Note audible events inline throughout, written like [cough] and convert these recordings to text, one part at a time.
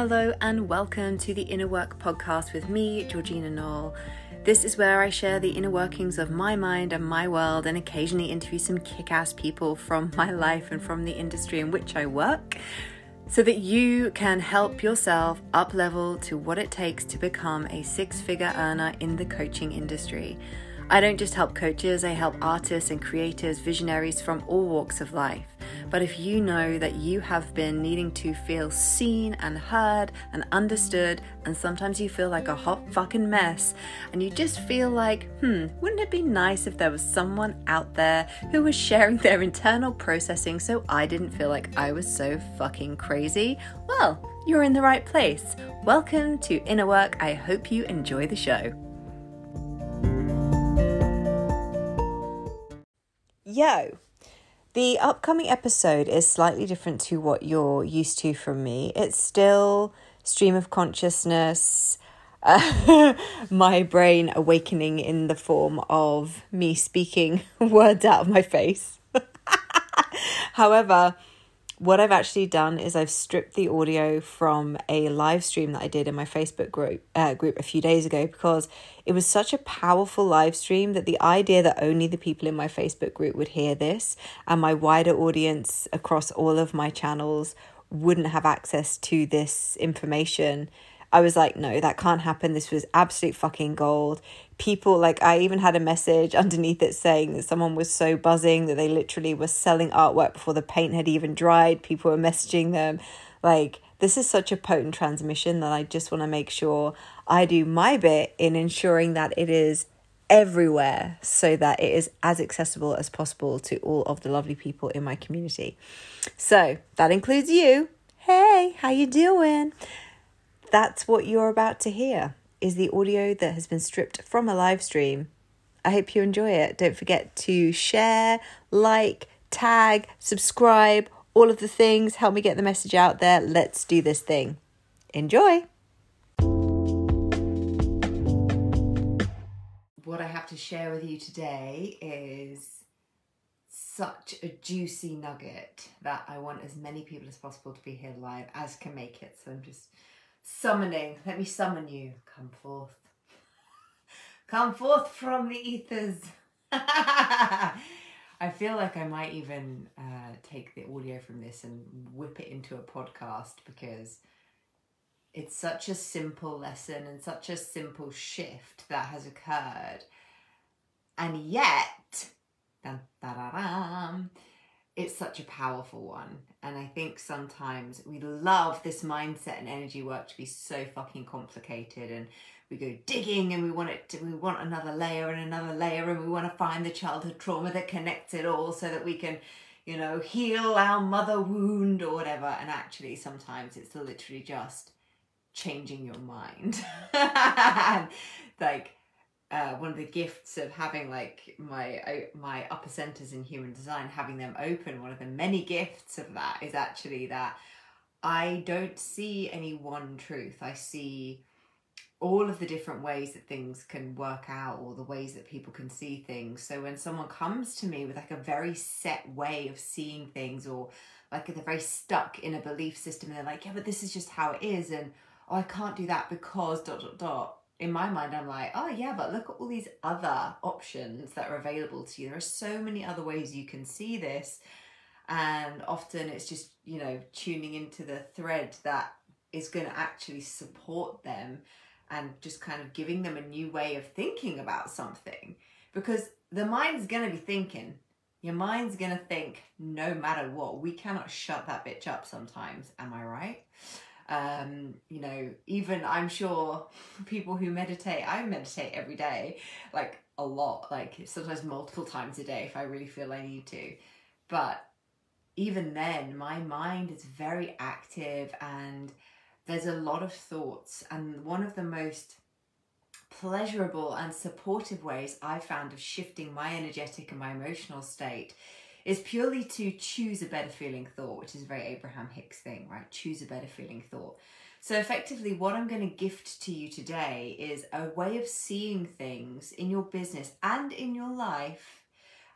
Hello, and welcome to the Inner Work podcast with me, Georgina Knoll. This is where I share the inner workings of my mind and my world, and occasionally interview some kick ass people from my life and from the industry in which I work, so that you can help yourself up level to what it takes to become a six figure earner in the coaching industry. I don't just help coaches, I help artists and creators, visionaries from all walks of life. But if you know that you have been needing to feel seen and heard and understood, and sometimes you feel like a hot fucking mess, and you just feel like, hmm, wouldn't it be nice if there was someone out there who was sharing their internal processing so I didn't feel like I was so fucking crazy? Well, you're in the right place. Welcome to Inner Work. I hope you enjoy the show. Yo, the upcoming episode is slightly different to what you're used to from me. It's still stream of consciousness, uh, [laughs] my brain awakening in the form of me speaking [laughs] words out of my face. [laughs] However, what I've actually done is I've stripped the audio from a live stream that I did in my Facebook group uh, group a few days ago because it was such a powerful live stream that the idea that only the people in my Facebook group would hear this and my wider audience across all of my channels wouldn't have access to this information I was like, no, that can't happen. This was absolute fucking gold. People, like, I even had a message [laughs] underneath it saying that someone was so buzzing that they literally were selling artwork before the paint had even dried. People were messaging them. Like, this is such a potent transmission that I just want to make sure I do my bit in ensuring that it is everywhere so that it is as accessible as possible to all of the lovely people in my community. So, that includes you. Hey, how you doing? That's what you're about to hear is the audio that has been stripped from a live stream. I hope you enjoy it. Don't forget to share, like, tag, subscribe, all of the things. Help me get the message out there. Let's do this thing. Enjoy. What I have to share with you today is such a juicy nugget that I want as many people as possible to be here live as can make it. So I'm just Summoning. Let me summon you. Come forth. [laughs] Come forth from the ethers. [laughs] I feel like I might even uh, take the audio from this and whip it into a podcast because it's such a simple lesson and such a simple shift that has occurred. And yet, dun, it's such a powerful one. And I think sometimes we love this mindset and energy work to be so fucking complicated and we go digging and we want it to, we want another layer and another layer and we want to find the childhood trauma that connects it all so that we can, you know, heal our mother wound or whatever. And actually sometimes it's literally just changing your mind. [laughs] like uh, one of the gifts of having like my my upper centers in human design having them open one of the many gifts of that is actually that i don't see any one truth. I see all of the different ways that things can work out or the ways that people can see things. So when someone comes to me with like a very set way of seeing things or like they're very stuck in a belief system and they're like yeah but this is just how it is and oh i can't do that because dot dot dot in my mind, I'm like, oh yeah, but look at all these other options that are available to you. There are so many other ways you can see this. And often it's just, you know, tuning into the thread that is going to actually support them and just kind of giving them a new way of thinking about something. Because the mind's going to be thinking. Your mind's going to think no matter what. We cannot shut that bitch up sometimes. Am I right? Um, you know, even I'm sure people who meditate, I meditate every day, like a lot, like sometimes multiple times a day if I really feel I need to. But even then, my mind is very active and there's a lot of thoughts. And one of the most pleasurable and supportive ways I found of shifting my energetic and my emotional state is purely to choose a better feeling thought, which is a very Abraham Hicks thing, right? Choose a better feeling thought. So, effectively, what I'm going to gift to you today is a way of seeing things in your business and in your life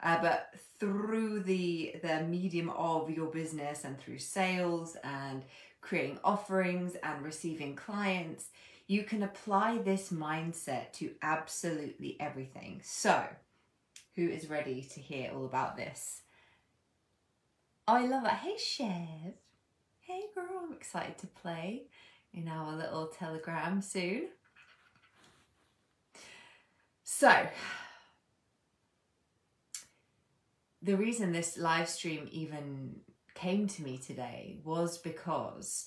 uh, but through the the medium of your business and through sales and creating offerings and receiving clients, you can apply this mindset to absolutely everything. So, who is ready to hear all about this? I love it. Hey, Chev. Hey, girl. I'm excited to play in our little telegram soon. So, the reason this live stream even came to me today was because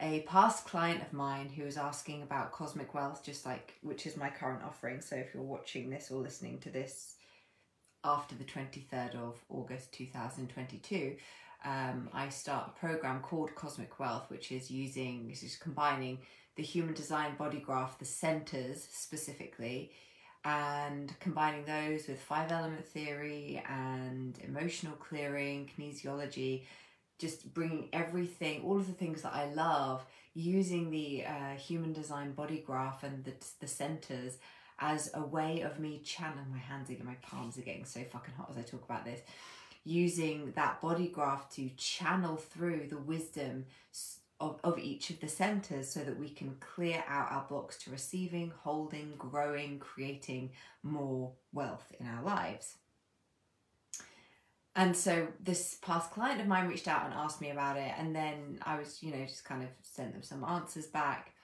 a past client of mine who was asking about cosmic wealth, just like which is my current offering. So if you're watching this or listening to this after the 23rd of August 2022, um, I start a program called Cosmic Wealth, which is using, this is combining the human design body graph, the centers specifically, and combining those with five element theory and emotional clearing, kinesiology, just bringing everything, all of the things that I love, using the uh, human design body graph and the, the centers as a way of me channeling my hands again, my palms are getting so fucking hot as I talk about this. Using that body graph to channel through the wisdom of, of each of the centers so that we can clear out our blocks to receiving, holding, growing, creating more wealth in our lives. And so this past client of mine reached out and asked me about it, and then I was, you know, just kind of sent them some answers back.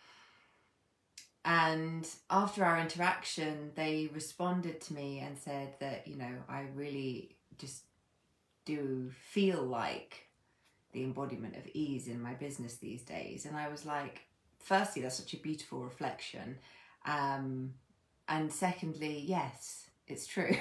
And after our interaction, they responded to me and said that, you know, I really just do feel like the embodiment of ease in my business these days. And I was like, firstly, that's such a beautiful reflection. Um, and secondly, yes, it's true.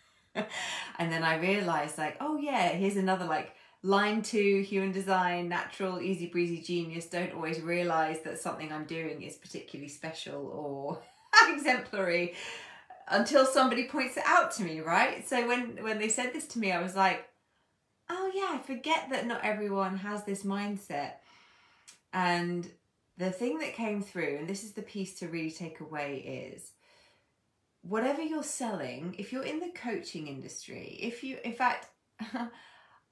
[laughs] and then I realized, like, oh, yeah, here's another like line two human design, natural, easy breezy genius. Don't always realize that something I'm doing is particularly special or [laughs] exemplary until somebody points it out to me, right? So when when they said this to me, I was like, oh yeah, I forget that not everyone has this mindset. And the thing that came through, and this is the piece to really take away, is whatever you're selling, if you're in the coaching industry, if you, in fact, [laughs]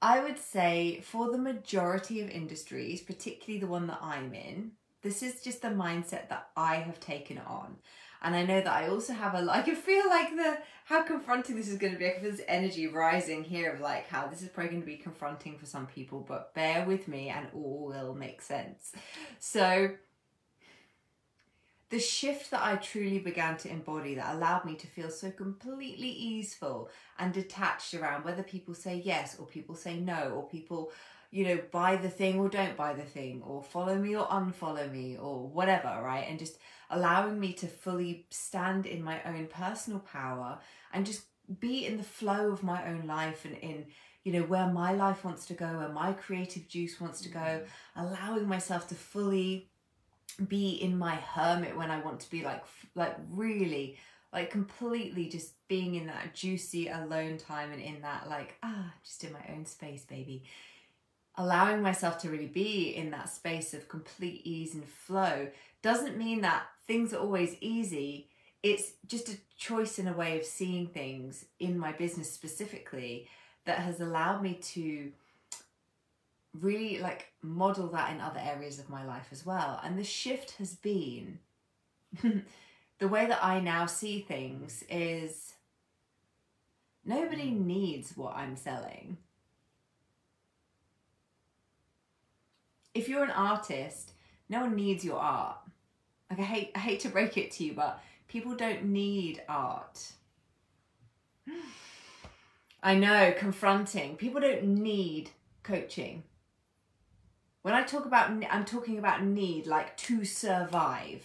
I would say for the majority of industries, particularly the one that I'm in, this is just the mindset that I have taken on. And I know that I also have a [laughs] I feel like the how confronting this is going to be. I feel this energy rising here of like how this is probably going to be confronting for some people, but bear with me and all will make sense. So the shift that I truly began to embody that allowed me to feel so completely easeful and detached around whether people say yes or people say no or people you know buy the thing or don't buy the thing or follow me or unfollow me or whatever right and just allowing me to fully stand in my own personal power and just be in the flow of my own life and in you know where my life wants to go where my creative juice wants to go mm-hmm. allowing myself to fully be in my hermit when i want to be like like really like completely just being in that juicy alone time and in that like ah just in my own space baby allowing myself to really be in that space of complete ease and flow doesn't mean that things are always easy. It's just a choice in a way of seeing things in my business specifically that has allowed me to really like model that in other areas of my life as well. And the shift has been [laughs] the way that I now see things is nobody hmm. needs what I'm selling. If you're an artist, no one needs your art. Like I hate I hate to break it to you, but people don't need art. [sighs] I know, confronting. People don't need coaching. When I talk about I'm talking about need like to survive.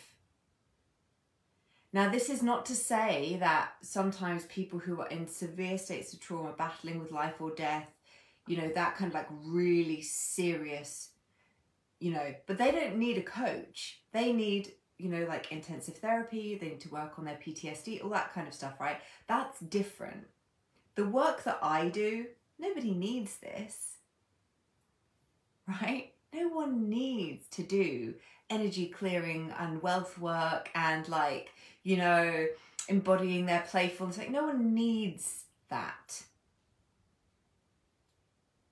Now, this is not to say that sometimes people who are in severe states of trauma, battling with life or death, you know, that kind of like really serious, you know, but they don't need a coach. They need you know, like intensive therapy, they need to work on their PTSD, all that kind of stuff, right? That's different. The work that I do, nobody needs this, [laughs] right? No one needs to do energy clearing and wealth work and like, you know, embodying their playfulness. Like, no one needs that.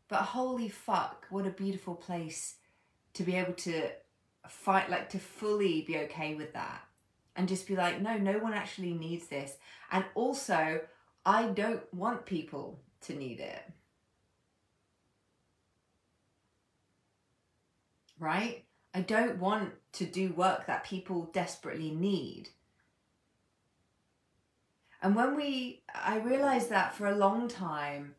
But holy fuck, what a beautiful place to be able to fight, like to fully be okay with that and just be like, no, no one actually needs this. And also, I don't want people to need it. Right? I don't want to do work that people desperately need. And when we, I realized that for a long time,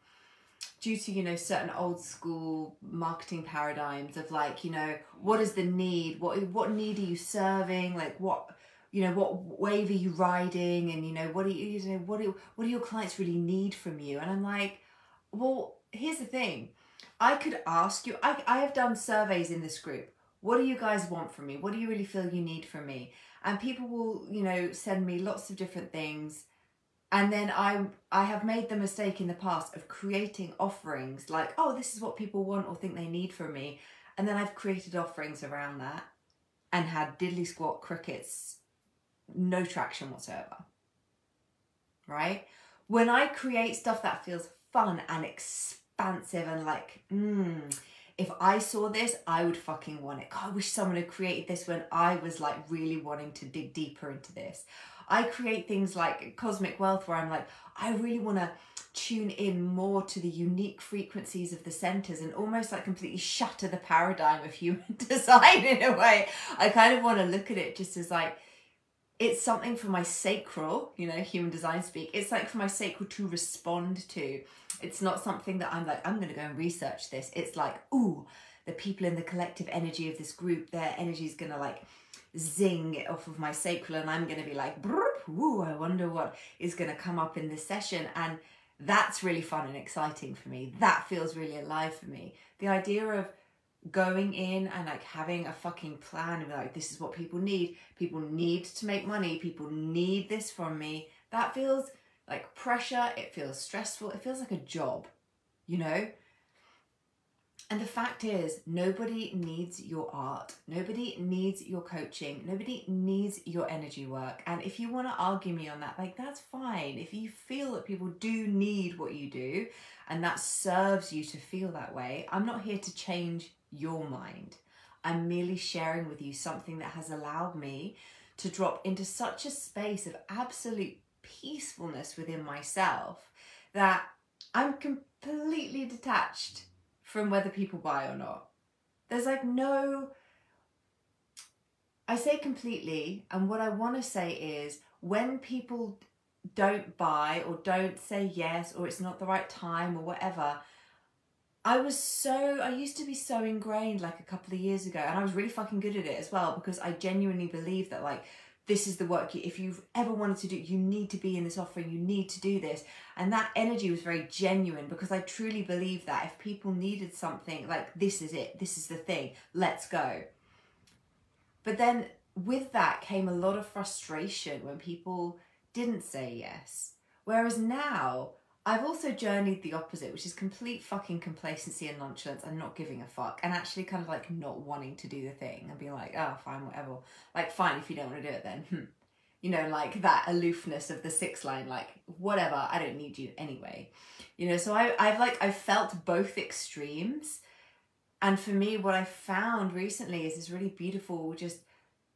due to you know certain old school marketing paradigms of like you know what is the need? What what need are you serving? Like what you know what wave are you riding? And you know what do you, you know what do what do your clients really need from you? And i'm like well here's the thing i could ask you i, I have done surveys in this group. What do you guys want from me? What do you really feel you need from me? And people will you know send me lots of different things. And then I I have made the mistake in the past of creating offerings like oh this is what people want or think they need from me. And then I've created offerings around that and had diddly squat crickets no traction whatsoever. Right? When I create stuff that feels fun and expansive and like mm, if I saw this, I would fucking want it. God, I wish someone had created this when I was like really wanting to dig deeper into this. I create things like Cosmic Wealth where I'm like, I really want to tune in more to the unique frequencies of the centers and almost like completely shatter the paradigm of human [laughs] design in a way. I kind of want to look at it just as like, it's something for my sacral, you know, human design speak. It's like for my sacral to respond to. It's not something that I'm like, I'm going to go and research this. It's like, ooh, the people in the collective energy of this group, their energy is going to like zing off of my sacral and I'm going to be like, woo, I wonder what is going to come up in this session. And that's really fun and exciting for me. That feels really alive for me. The idea of going in and like having a fucking plan of like, this is what people need. People need to make money. People need this from me. That feels like pressure. It feels stressful. It feels like a job, you know? And the fact is, nobody needs your art. Nobody needs your coaching. Nobody needs your energy work. And if you want to argue me on that, like that's fine. If you feel that people do need what you do and that serves you to feel that way, I'm not here to change your mind. I'm merely sharing with you something that has allowed me to drop into such a space of absolute peacefulness within myself that I'm completely detached from whether people buy or not. There's like no. I say completely, and what I want to say is when people don't buy or don't say yes or it's not the right time or whatever. I was so, I used to be so ingrained like a couple of years ago, and I was really fucking good at it as well because I genuinely believe that like this is the work you, if you've ever wanted to do you need to be in this offering you need to do this. And that energy was very genuine because i truly believe that if people needed something like this is it this is the thing let's go. But then with that came a lot of frustration when people didn't say yes. Whereas now I've also journeyed the opposite, which is complete fucking complacency and nonchalance and not giving a fuck and actually kind of like not wanting to do the thing and being like, oh, fine, whatever. Like, fine, if you don't want to do it, then, hmm. You know, like that aloofness of the six line, like, whatever, I don't need you anyway. You know, so I, I've like, I've felt both extremes. And for me, what I found recently is this really beautiful, just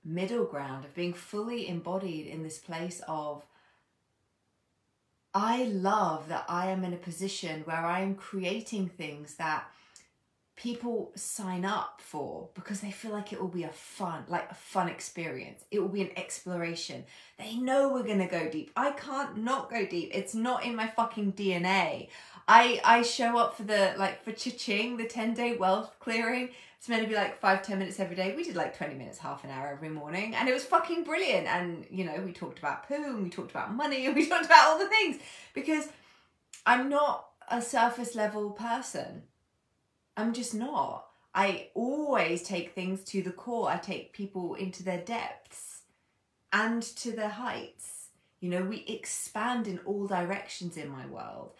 middle ground of being fully embodied in this place of I love that I am in a position where I am creating things that people sign up for because they feel like it will be a fun like a fun experience. It will be an exploration. They know we're going to go deep. I can't not go deep. It's not in my fucking dna i i show up for the like for cha-ching the 10 day wealth clearing it's meant to be like five ten minutes every day. We did like 20 minutes half an hour every morning and it was fucking brilliant. And you know we talked about poo and we talked about money [laughs] and we talked about all the things. Because i'm not a surface level person. I'm just not. I always take things to the core. I take people into their depths and to their heights. You know we expand in all directions in my world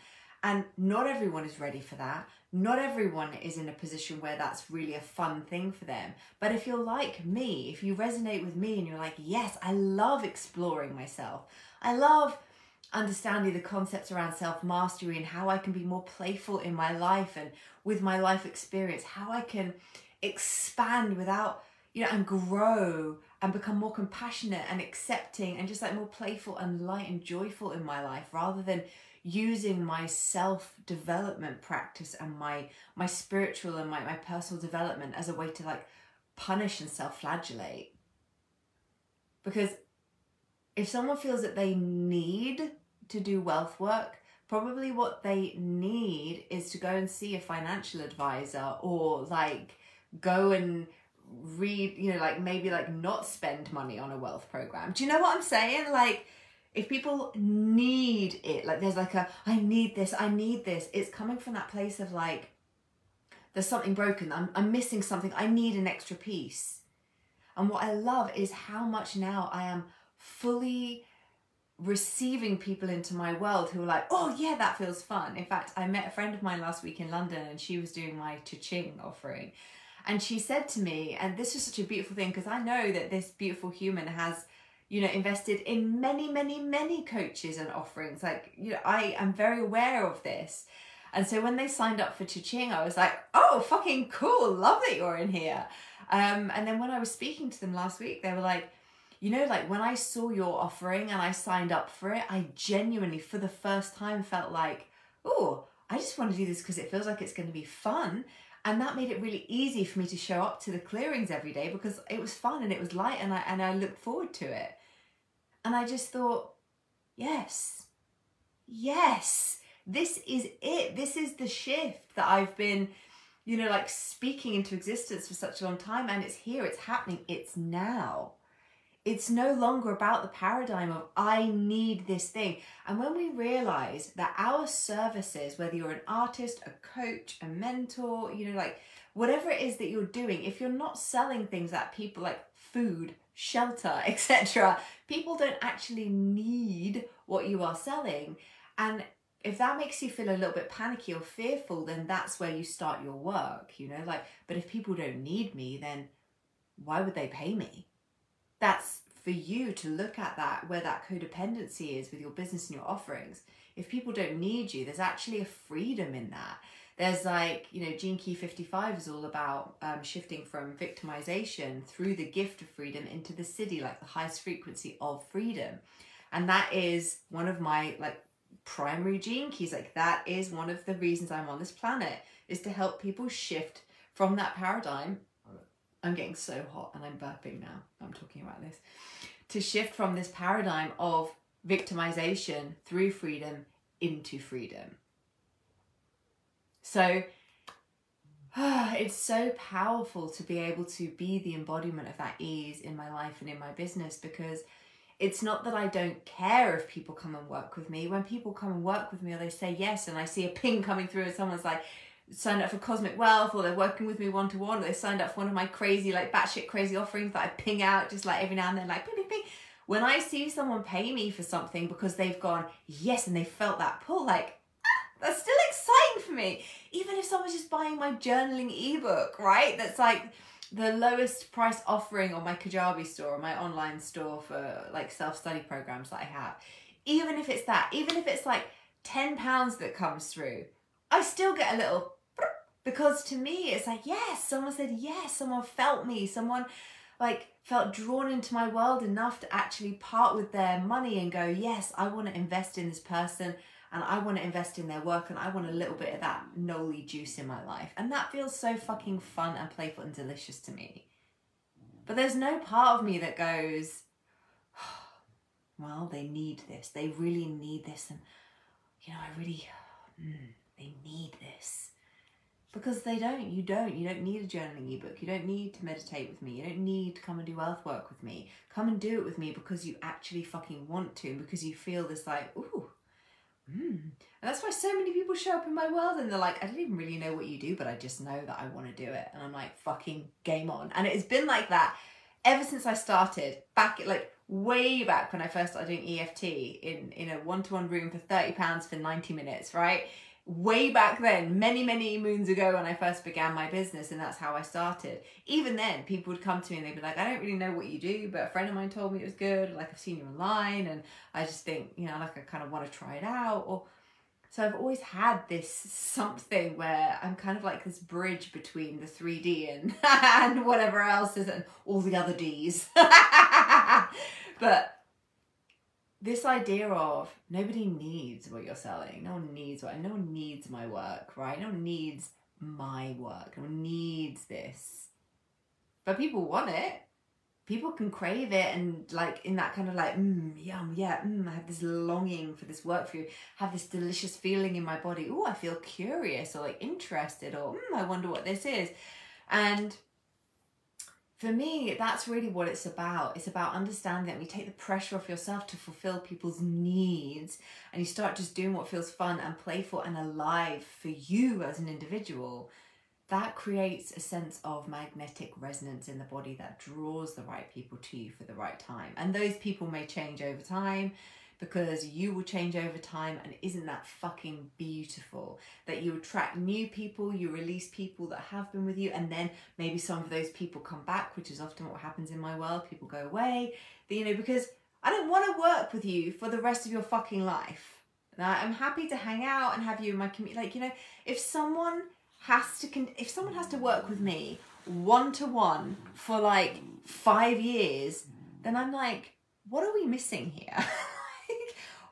and not everyone is ready for that. Not everyone is in a position where that's really a fun thing for them. But if you're like me, if you resonate with me and you're like, yes, I love exploring myself. I love understanding the concepts around self mastery and how I can be more playful in my life and with my life experience, how I can expand without, you know, and grow and become more compassionate and accepting and just like more playful and light and joyful in my life rather than using my self development practice and my my spiritual and my, my personal development as a way to like punish and self flagellate because if someone feels that they need to do wealth work, probably what they need is to go and see a financial advisor or like go and read, you know, like maybe like not spend money on a wealth program. Do you know what I'm saying? Like, if people need it, like there's like a, I need this, I need this, it's coming from that place of like, there's something broken, I'm, I'm missing something, I need an extra piece. And what I love is how much now I am fully receiving people into my world who are like, oh yeah, that feels fun. In fact, I met a friend of mine last week in London and she was doing my Ching offering. And she said to me, and this is such a beautiful thing because I know that this beautiful human has, you know, invested in many, many, many coaches and offerings. Like, you know, I am very aware of this. And so when they signed up for Ching, I was like, oh, fucking cool. Love that you're in here. Um, and then when I was speaking to them last week, they were like, you know, like when I saw your offering and I signed up for it, I genuinely, for the first time, felt like, oh, I just want to do this because it feels like it's going to be fun. And that made it really easy for me to show up to the clearings every day because it was fun and it was light and I and I looked forward to it. And I just thought, yes, yes, this is it. This is the shift that I've been, you know, like speaking into existence for such a long time. And it's here, it's happening, it's now it's no longer about the paradigm of I need this thing. And when we realize that our services, whether you're an artist, a coach, a mentor, you know, like whatever it is that you're doing, if you're not selling things that people like food, shelter, [laughs] etc., people don't actually need what you are selling. And if that makes you feel a little bit panicky or fearful, then that's where you start your work, you know, like, but if people don't need me, then why would they pay me? That's for you to look at that where that codependency is with your business and your offerings. If people don't need you, there's actually a freedom in that. There's like, you know, Gene Key 55 is all about um, shifting from victimization through the gift of freedom into the siddhi, like the highest frequency of freedom. And that is one of my like primary gene keys. Like that is one of the reasons I'm on this planet is to help people shift from that paradigm I'm getting so hot and I'm burping now. I'm talking about this. To shift from this paradigm of victimization through freedom into freedom. So [sighs] it's so powerful to be able to be the embodiment of that ease in my life and in my business because it's not that I don't care if people come and work with me. When people come and work with me or they say yes and I see a ping coming through and someone's like, signed up for Cosmic Wealth or they're working with me one to one or they signed up for one of my crazy, like batshit crazy offerings that I ping out just like every now and then, like ping, ping, ping. When I see someone pay me for something because they've gone, yes, and they felt that pull, like, ah, that's still exciting for me. Even if someone's just buying my journaling ebook, right? That's like the lowest price offering on my Kajabi store, my online store for like self study programs that I have. Even if it's that, even if it's like £10 that comes through, I still get a little because to me it's like yes someone said yes someone felt me someone like felt drawn into my world enough to actually part with their money and go yes i want to invest in this person and i want to invest in their work and i want a little bit of that noli juice in my life. And that feels so fucking fun and playful and delicious to me. But there's no part of me that goes [sighs] well they need this. They really need this and you know i really [sighs] mm, they need this because they don't. You don't. You don't need a journaling ebook. You don't need to meditate with me. You don't need to come and do wealth work with me. Come and do it with me because you actually fucking want to, because you feel this like, ooh, mm. And that's why so many people show up in my world and they're like, I don't even really know what you do, but I just know that I want to do it. And I'm like, fucking game on. And it's been like that ever since I started back, like way back when I first started doing EFT in, in a one to one room for £30 for 90 minutes, right? Way back then, many, many moons ago when I first began my business, and that's how I started. Even then, people would come to me and they'd be like, I don't really know what you do, but a friend of mine told me it was good, like I've seen you online, and I just think, you know, like I kind of want to try it out. Or so I've always had this something where I'm kind of like this bridge between the 3D and, [laughs] and whatever else is and all the other Ds. [laughs] but this idea of nobody needs what you're selling. No one needs what no one needs my work, right? No one needs my work. No one needs this. But people want it. People can crave it and like in that kind of like, mm, yum, yeah, mm, I have this longing for this work for you. Have this delicious feeling in my body. Oh, I feel curious or like interested or mm, I wonder what this is. And for me, that's really what it's about. It's about understanding that we take the pressure off yourself to fulfill people's needs and you start just doing what feels fun and playful and alive for you as an individual. That creates a sense of magnetic resonance in the body that draws the right people to you for the right time. And those people may change over time because you will change over time and isn't that fucking beautiful? That you attract new people you release people that have been with you and then maybe some of those people come back which is often what happens in my world. People go away. You know because i don't want to work with you for the rest of your fucking life. Now i'm happy to hang out and have you in my community like you know if someone has to con- if someone has to work with me one to one for like five years then i'm like what are we missing here [laughs]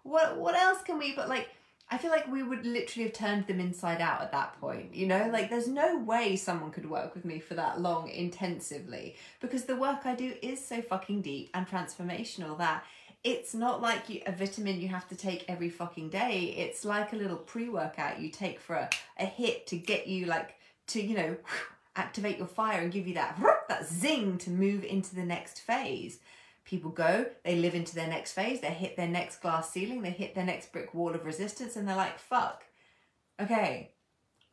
what what else can we but like I feel like we would literally have turned them inside out at that point, you know? Like, there's no way someone could work with me for that long intensively because the work I do is so fucking deep and transformational that it's not like you, a vitamin you have to take every fucking day. It's like a little pre workout you take for a, a hit to get you, like, to, you know, [sighs] activate your fire and give you that, [laughs] that zing to move into the next phase people go, they live into their next phase, they hit their next glass ceiling, they hit their next brick wall of resistance, and they're like, fuck, okay,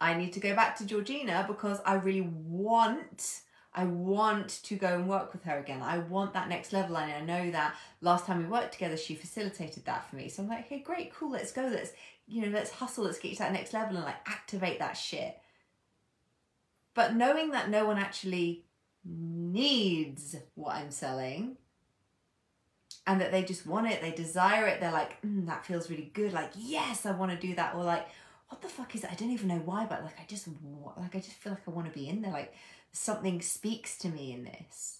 I need to go back to Georgina because I really want. I want to go and work with her again. I want that next level. And I know that last time we worked together, she facilitated that for me. So I'm like, okay, great, cool, let's go. Let's, you know, let's hustle, let's get to that next level and like activate that shit. But knowing that no one actually needs what I'm selling and that they just want it, they desire it, they're like, mm, that feels really good, like, yes, I want to do that, or like, what the fuck is it? I don't even know why, but like, I just want, like, I just feel like I want to be in there, like, something speaks to me in this.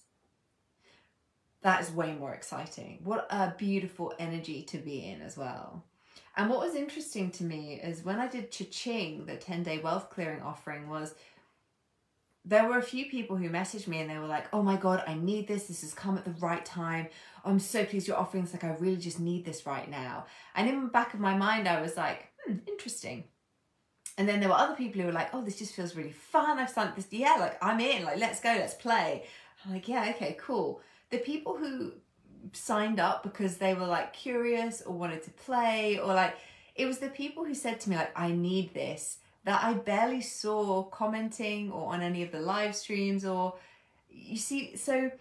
That is way more exciting. What a beautiful energy to be in as well. And what was interesting to me is when I did Cha-Ching, the 10 day wealth clearing offering, was there were a few people who messaged me and they were like, oh my God, I need this. This has come at the right time. I'm so pleased you're offering this. Like, I really just need this right now. And in the back of my mind, I was like, hmm, interesting. And then there were other people who were like, oh, this just feels really fun. I've signed this. Yeah, like, I'm in. Like, let's go, let's play. I'm like, yeah, okay, cool. The people who signed up because they were like curious or wanted to play or like, it was the people who said to me, like, I need this that I barely saw commenting or on any of the live streams or you see so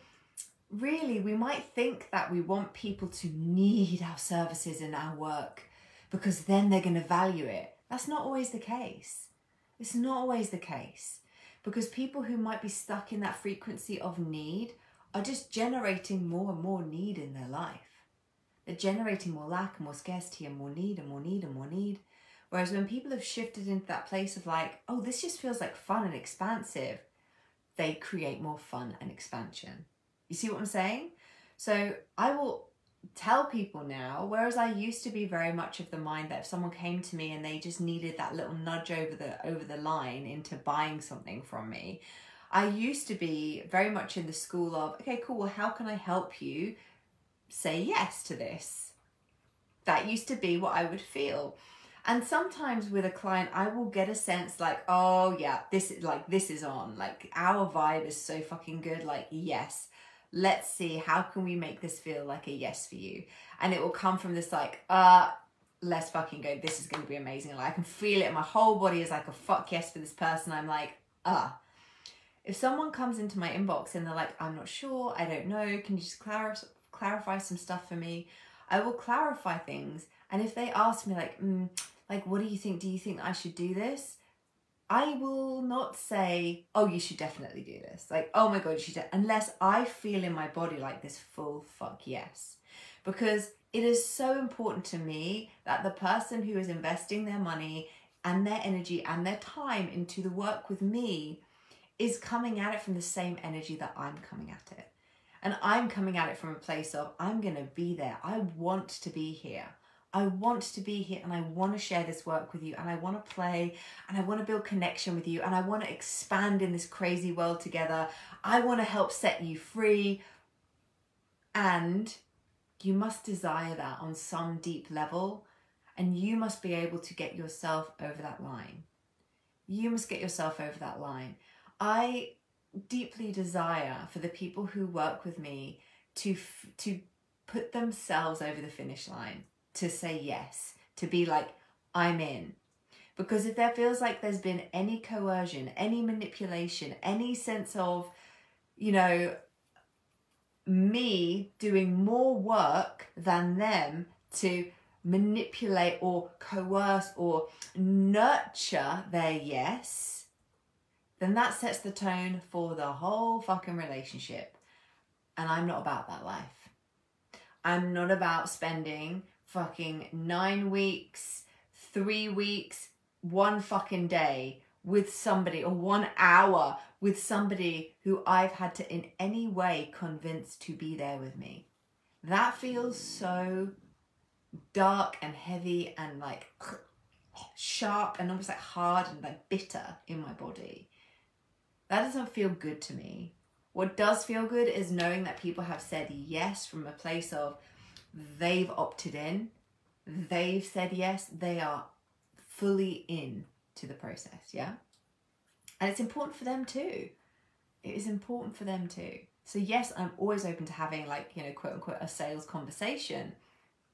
really we might think that we want people to need our services and our work because then they're going to value it. That's not always the case. It's not always the case because people who might be stuck in that frequency of need are just generating more and more need in their life. They're generating more lack and more scarcity and more need and more need and more need. Whereas when people have shifted into that place of like, oh, this just feels like fun and expansive, they create more fun and expansion. You see what I'm saying? So I will tell people now, whereas I used to be very much of the mind that if someone came to me and they just needed that little nudge over the over the line into buying something from me, I used to be very much in the school of, okay, cool, well, how can I help you say yes to this? That used to be what I would feel. And sometimes with a client, I will get a sense like, oh yeah, this is like this is on. Like our vibe is so fucking good. Like yes, let's see how can we make this feel like a yes for you. And it will come from this like, uh, let's fucking go. This is to be amazing. Like I can feel it. My whole body is like a fuck yes for this person. I'm like. Uh. If someone comes into my inbox and they're like, I'm not sure, I don't know, can you just clar- clarify some stuff for me? I will clarify things. And if they ask me like, mm, like, what do you think? Do you think I should do this? I will not say, oh, you should definitely do this. Like, oh my God, you should, unless I feel in my body like this full fuck yes. Because it is so important to me that the person who is investing their money and their energy and their time into the work with me is coming at it from the same energy that I'm coming at it. And I'm coming at it from a place of, I'm going to be there. I want to be here. I want to be here and I want to share this work with you and I want to play and I want to build connection with you and I want to expand in this crazy world together. I want to help set you free. And you must desire that on some deep level and you must be able to get yourself over that line. You must get yourself over that line. I deeply desire for the people who work with me to to put themselves over the finish line to say yes, to be like, I'm in. Because if there feels like there's been any coercion, any manipulation, any sense of, you know, me doing more work than them to manipulate or coerce or nurture their yes, then that sets the tone for the whole fucking relationship. And I'm not about that life. I'm not about spending fucking nine weeks, three weeks, one fucking day with somebody or one hour with somebody who I've had to in any way convince to be there with me. That feels so dark and heavy and like sharp and almost like hard and like bitter in my body. That doesn't feel good to me. What does feel good is knowing that people have said yes from a place of they've opted in, they've said yes, they are fully in to the process, yeah? And it's important for them too. It is important for them too. So yes, I'm always open to having like, you know, quote unquote a sales conversation,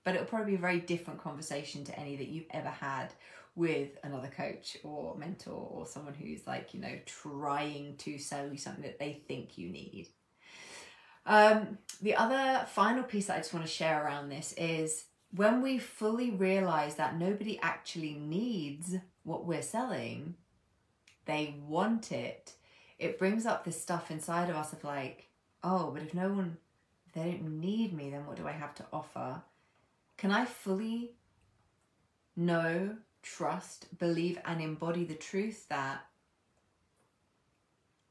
but it'll probably be a very different conversation to any that you've ever had with another coach or mentor or someone who's like, you know, trying to sell you something that they think you need. Um, the other final piece that I just want to share around this is when we fully realize that nobody actually needs what we're selling, they want it, it brings up this stuff inside of us of like, oh, but if no one, if they don't need me, then what do I have to offer? Can I fully know, trust, believe, and embody the truth that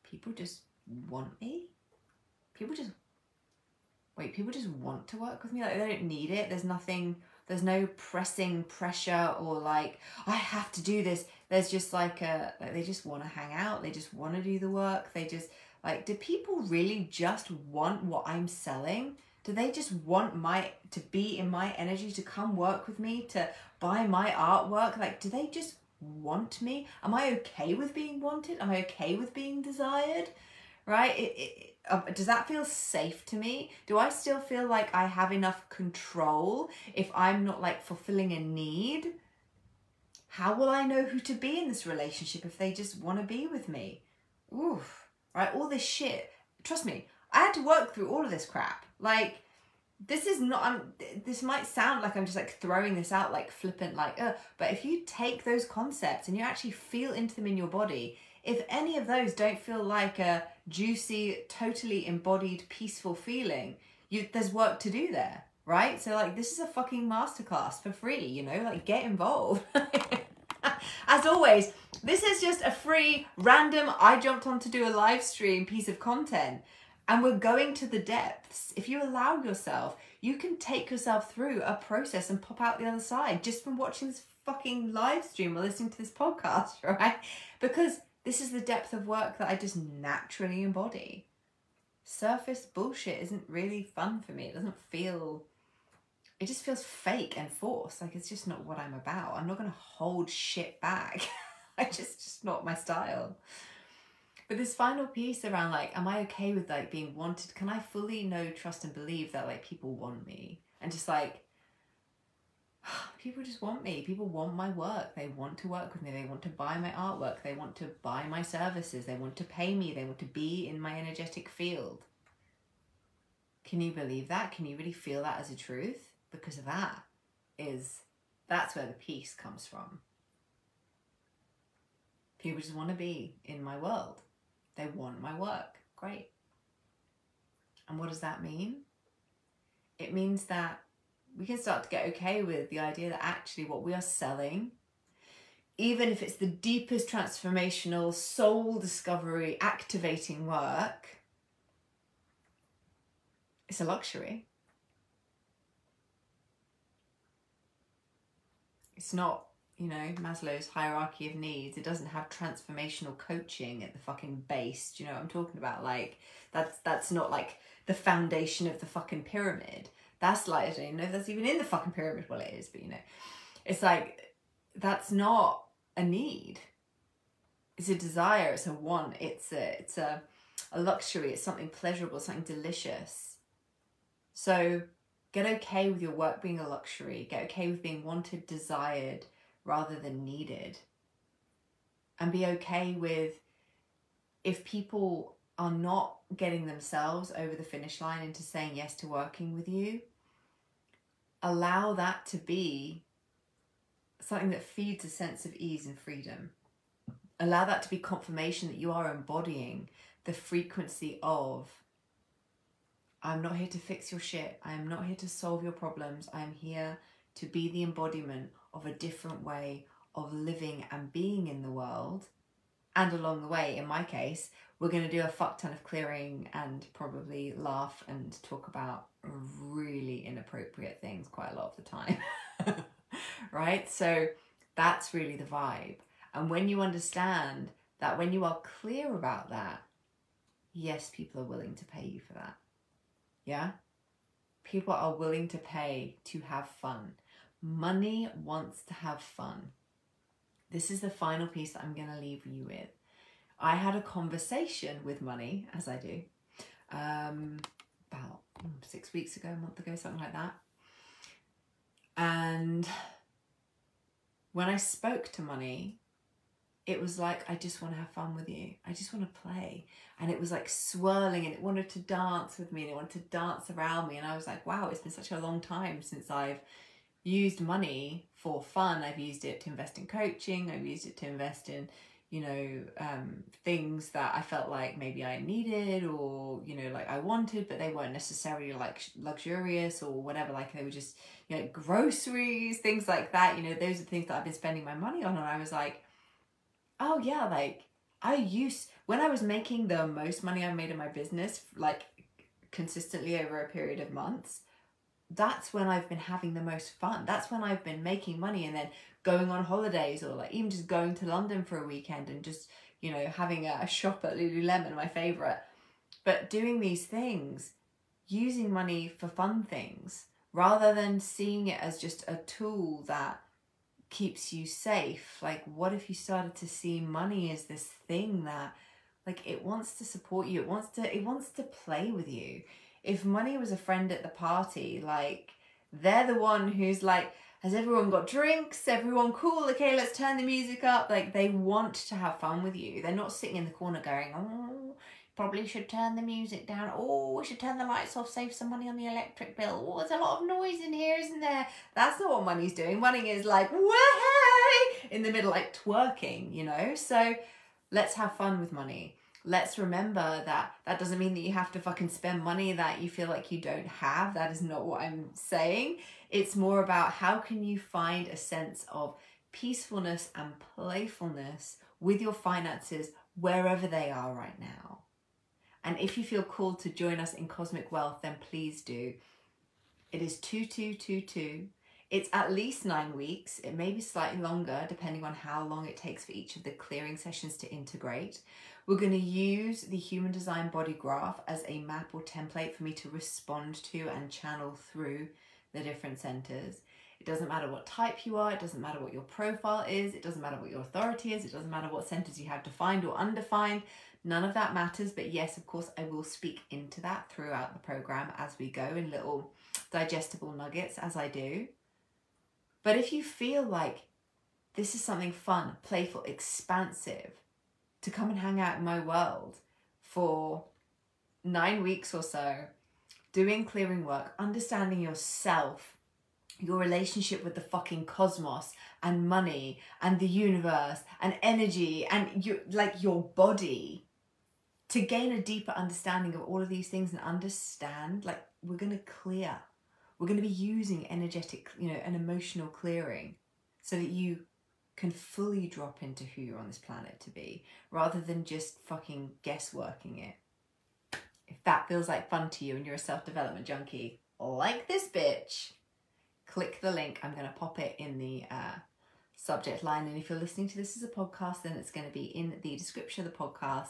people just want me? People just wait, people just want to work with me. Like they don't need it. There's nothing, there's no pressing pressure or like, I have to do this. There's just like a, like they just want to hang out. They just want to do the work. They just, like, do people really just want what I'm selling? Do they just want my, to be in my energy, to come work with me, to buy my artwork? Like, do they just want me? Am I okay with being wanted? Am I okay with being desired? Right? It, it, uh, does that feel safe to me? Do I still feel like I have enough control if I'm not like fulfilling a need? How will I know who to be in this relationship if they just want to be with me? Oof, right? All this shit. Trust me, I had to work through all of this crap. Like, this is not, I'm, this might sound like I'm just like throwing this out like flippant, like, uh, but if you take those concepts and you actually feel into them in your body, if any of those don't feel like a juicy, totally embodied, peaceful feeling, you there's work to do there, right? So like this is a fucking masterclass for free, you know, like get involved. [laughs] As always, this is just a free, random, I jumped on to do a live stream piece of content. And we're going to the depths. If you allow yourself, you can take yourself through a process and pop out the other side just from watching this fucking live stream or listening to this podcast, [laughs] right? Because this is the depth of work that I just naturally embody. Surface bullshit isn't really fun for me. It doesn't feel, it just feels fake and forced. Like it's just not what I'm about. I'm not going to hold shit back. [laughs] I just, just not my style. But this final piece around like, am I okay with like being wanted? Can I fully know, trust, and believe that like people want me? And just like [gasps] people just want me. People want my work. They want to work with me. They want to buy my artwork. They want to buy my services. They want to pay me. They want to be in my energetic field. Can you believe that? Can you really feel that as a truth? Because that is That's where the peace comes from. People just want to be in my world. They want my work. Great. And what does that mean? It means that we can start to get okay with the idea that actually what we are selling, even if it's the deepest transformational, soul discovery, activating work, it's a luxury. It's not, you know, Maslow's hierarchy of needs. It doesn't have transformational coaching at the fucking base. Do you know what I'm talking about? Like that's that's not like the foundation of the fucking pyramid. That's like I don't know if that's even in the fucking pyramid. Well, it is, but you know, it's like that's not a need. It's a desire. It's a want. It's a it's a a luxury. It's something pleasurable. Something delicious. So get okay with your work being a luxury. Get okay with being wanted, desired, rather than needed. And be okay with if people are not getting themselves over the finish line into saying yes to working with you, allow that to be something that feeds a sense of ease and freedom. Allow that to be confirmation that you are embodying the frequency of I'm not here to fix your shit. I am not here to solve your problems. I am here to be the embodiment of a different way of living and being in the world. And along the way, in my case, we're going to do a fuck ton of clearing and probably laugh and talk about really inappropriate things quite a lot of the time. [laughs] right? So that's really the vibe. And when you understand that, when you are clear about that, yes, people are willing to pay you for that. Yeah? People are willing to pay to have fun. Money wants to have fun. This is the final piece that I'm going to leave you with. I had a conversation with money, as I do, um, about six weeks ago, a month ago, something like that. And when I spoke to money, it was like, I just want to have fun with you. I just want to play. And it was like swirling and it wanted to dance with me and it wanted to dance around me. And I was like, wow, it's been such a long time since I've used money for fun. I've used it to invest in coaching, I've used it to invest in you know, um, things that I felt like maybe I needed or, you know, like I wanted, but they weren't necessarily like luxurious or whatever. Like they were just, you know, groceries, things like that. You know, those are things that I've been spending my money on. And I was like, oh yeah, like I used, when I was making the most money I made in my business, like consistently over a period of months, that's when I've been having the most fun. That's when I've been making money and then going on holidays or like even just going to London for a weekend and just, you know, having a, shop at Lululemon, my favourite. But doing these things, using money for fun things, rather than seeing it as just a tool that keeps you safe. Like, what if you started to see money as this thing that, like, it wants to support you, it wants to, it wants to play with you. If money was a friend at the party, like, they're the one who's like, has everyone got drinks? Everyone cool? Okay, let's turn the music up. Like they want to have fun with you. They're not sitting in the corner going, oh, probably should turn the music down. Oh, we should turn the lights off, save some money on the electric bill. Oh, there's a lot of noise in here, isn't there? That's not what money's doing. Money is like, way in the middle, like twerking, you know? So let's have fun with money let's remember that that doesn't mean that you have to fucking spend money that you feel like you don't have. That is not what I'm saying. It's more about how can you find a sense of peacefulness and playfulness with your finances wherever they are right now. And if you feel called to join us in Cosmic Wealth, then please do. It is 2222. It's at least nine weeks. It may be slightly longer depending on how long it takes for each of the clearing sessions to integrate. We're going to use the human design body graph as a map or template for me to respond to and channel through the different centers. It doesn't matter what type you are, it doesn't matter what your profile is, it doesn't matter what your authority is, it doesn't matter what centers you have defined or undefined. None of that matters, but yes, of course, I will speak into that throughout the program as we go in little digestible nuggets as I do. But if you feel like this is something fun, playful, expansive, to come and hang out in my world for nine weeks or so, doing clearing work, understanding yourself, your relationship with the fucking cosmos and money and the universe and energy and you like your body to gain a deeper understanding of all of these things and understand like we're going to clear. We're going to be using energetic you know an emotional clearing so that you can fully drop into who you're on this planet to be rather than just fucking guessworking it if that feels like fun to you and you're a self-development junkie like this bitch click the link. I'm going to pop it in the uh, subject line. And if you're listening to this as a podcast, then it's going to be in the description of the podcast.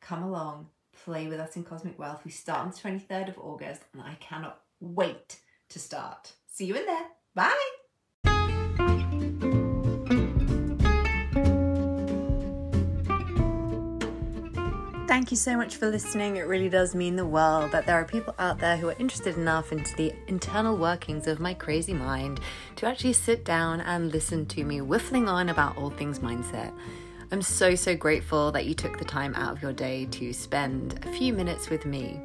Come along, play with us in Cosmic Wealth. We start on the 23rd of August, and I cannot wait to start. See you in there. Bye. Thank you so much for listening. It really does mean the world that there are people out there who are interested enough into the internal workings of my crazy mind to actually sit down and listen to me whiffling on about all things mindset. I'm so, so grateful that you took the time out of your day to spend a few minutes with me.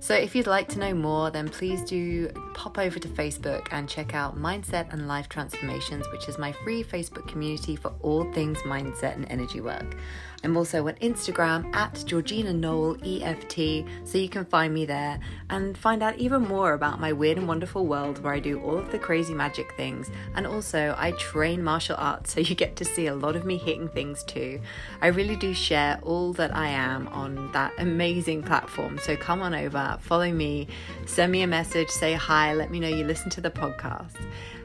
So, if you'd like to know more, then please do pop over to Facebook and check out Mindset and Life Transformations, which is my free Facebook community for all things mindset and energy work. I'm also on Instagram at Georgina Noel EFT, so you can find me there and find out even more about my weird and wonderful world where I do all of the crazy magic things. And also, I train martial arts, [laughs] so you get to see a lot of me hitting things too. I really do share all that I am on that amazing platform, so come on over, follow me, send me a message, say hi, let me know you listen to the podcast.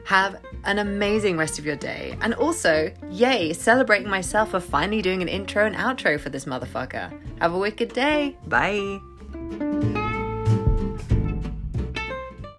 Have an amazing rest of your day. And also, yay, celebrating myself for finally doing an intro and outro for this motherfucker. Have a wicked day. Bye.